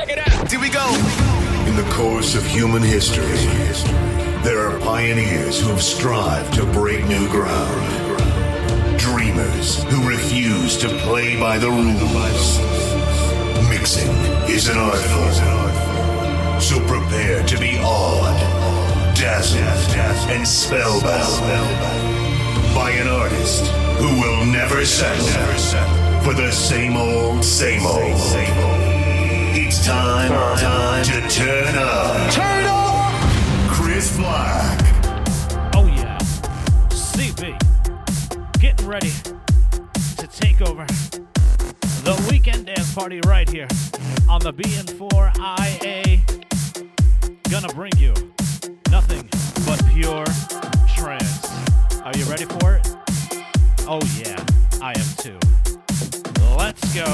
Check it out. Here we go. In the course of human history, there are pioneers who have strived to break new ground. Dreamers who refuse to play by the rules. Mixing is an art form. So prepare to be awed, dazzled, and spellbound by an artist who will never settle for the same old, same old. It's time, time to turn up. Turn up. Chris Black. Oh yeah. CB. Getting ready to take over the weekend dance party right here on the BN4IA. Gonna bring you nothing but pure trance. Are you ready for it? Oh yeah, I am too. Let's go.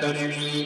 Pastor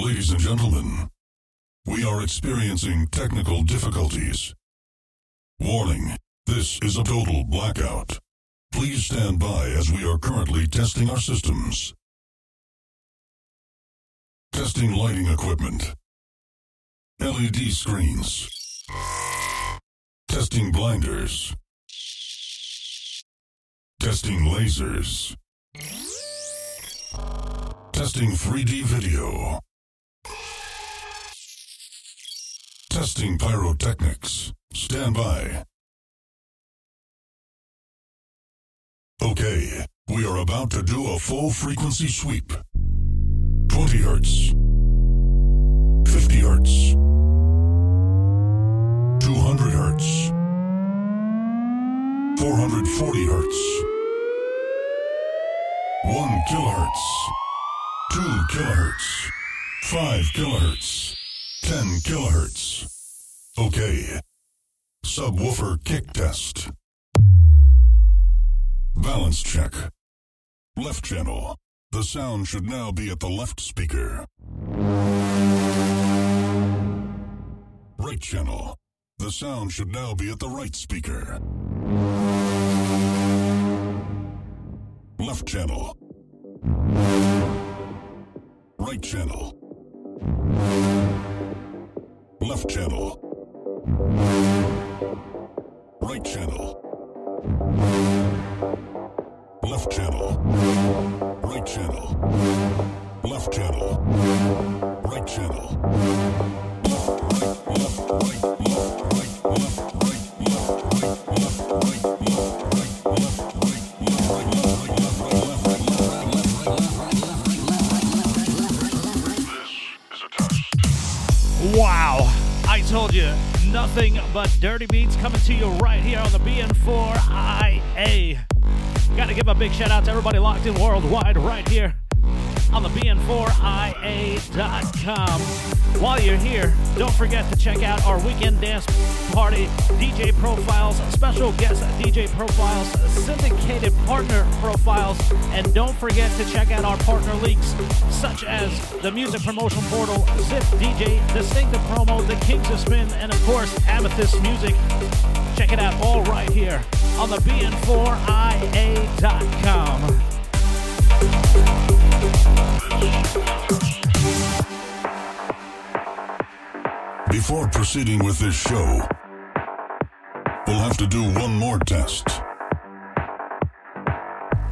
Ladies and gentlemen, we are experiencing technical difficulties. Warning, this is a total blackout. Please stand by as we are currently testing our systems. Testing lighting equipment. LED screens. Testing blinders. Testing lasers. Testing 3D video. Testing pyrotechnics. Stand by. Okay, we are about to do a full frequency sweep. 20 hertz. 50 hertz. 200 hertz. 440 hertz. 1 kilohertz. 2 kilohertz. 5 kilohertz. 10 kilohertz. Okay. Subwoofer kick test. Balance check. Left channel. The sound should now be at the left speaker. Right channel. The sound should now be at the right speaker. Left channel. Right channel. Left channel. Right channel. Left channel. Right channel. Left channel. Right channel. Dirty beats coming to you right here on the BN4IA. Gotta give a big shout out to everybody locked in worldwide right here on the BN4IA.com. While you're here, don't forget to check out our weekend dance party DJ profiles, special guest DJ profiles, syndicated partner profiles, and don't forget to check out our partner leaks such as the music promotion portal, Zip DJ, Distinctive Promo, The Kings of Spin, and of course, Amethyst Music. Check it out all right here on the BN4IA.com. Before proceeding with this show, we'll have to do one more test.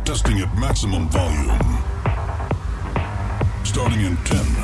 Testing at maximum volume. Starting in 10,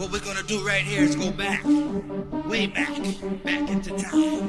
What we're gonna do right here is go back, way back, back into time.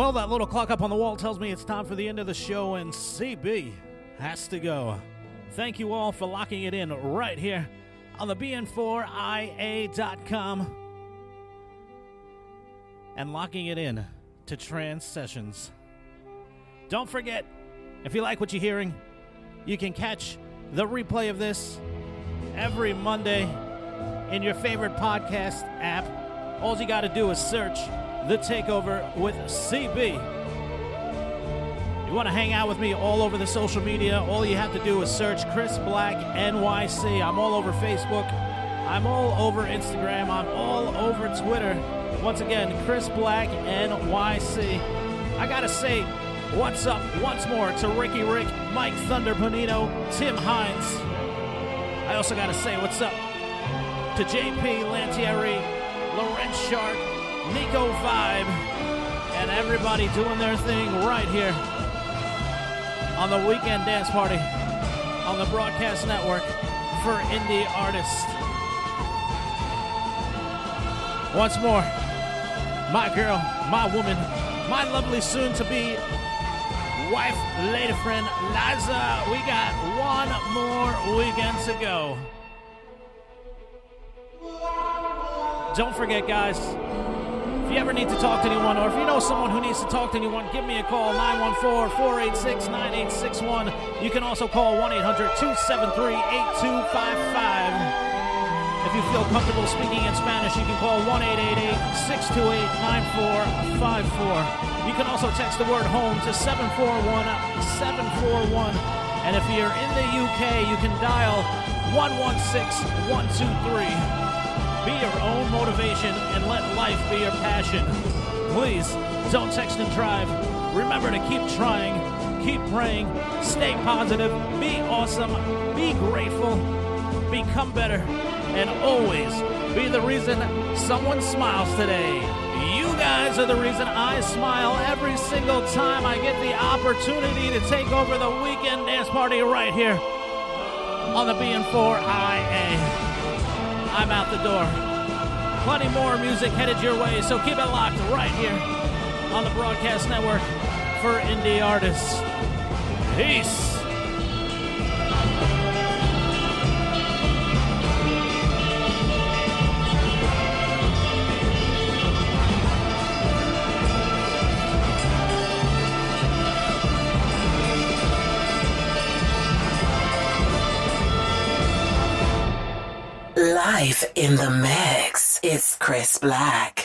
Well, that little clock up on the wall tells me it's time for the end of the show, and CB has to go. Thank you all for locking it in right here on the BN4IA.com and locking it in to Trans Sessions. Don't forget, if you like what you're hearing, you can catch the replay of this every Monday in your favorite podcast app. All you got to do is search The Takeover with CB. You want to hang out with me all over the social media? All you have to do is search Chris Black NYC. I'm all over Facebook. I'm all over Instagram. I'm all over Twitter. Once again, Chris Black NYC. I got to say, what's up once more to Ricky Rick, Mike Thunder Panino, Tim Hines. I also got to say, what's up to JP Lantieri, Lorenz Shark, Nico Vibe, and everybody doing their thing right here on the Weekend Dance Party on the Broadcast Network for indie artists. Once more, my girl, my woman, my lovely soon to be wife, lady friend, Liza. We got one more weekend to go. Don't forget, guys, if you ever need to talk to anyone, or if you know someone who needs to talk to anyone, give me a call 914 486 9861. You can also call 1 800 273 8255. If you feel comfortable speaking in Spanish, you can call 1 628 9454. You can also text the word home to 741 741. And if you're in the UK, you can dial 116 123. Be your own motivation and let life be your passion. Please don't text and drive. Remember to keep trying, keep praying, stay positive, be awesome, be grateful, become better, and always be the reason someone smiles today. You guys are the reason I smile every single time I get the opportunity to take over the weekend dance party right here on the BN4IA. I'm out the door. Plenty more music headed your way, so keep it locked right here on the Broadcast Network for indie artists. Peace. Live in the mix. It's Chris Black.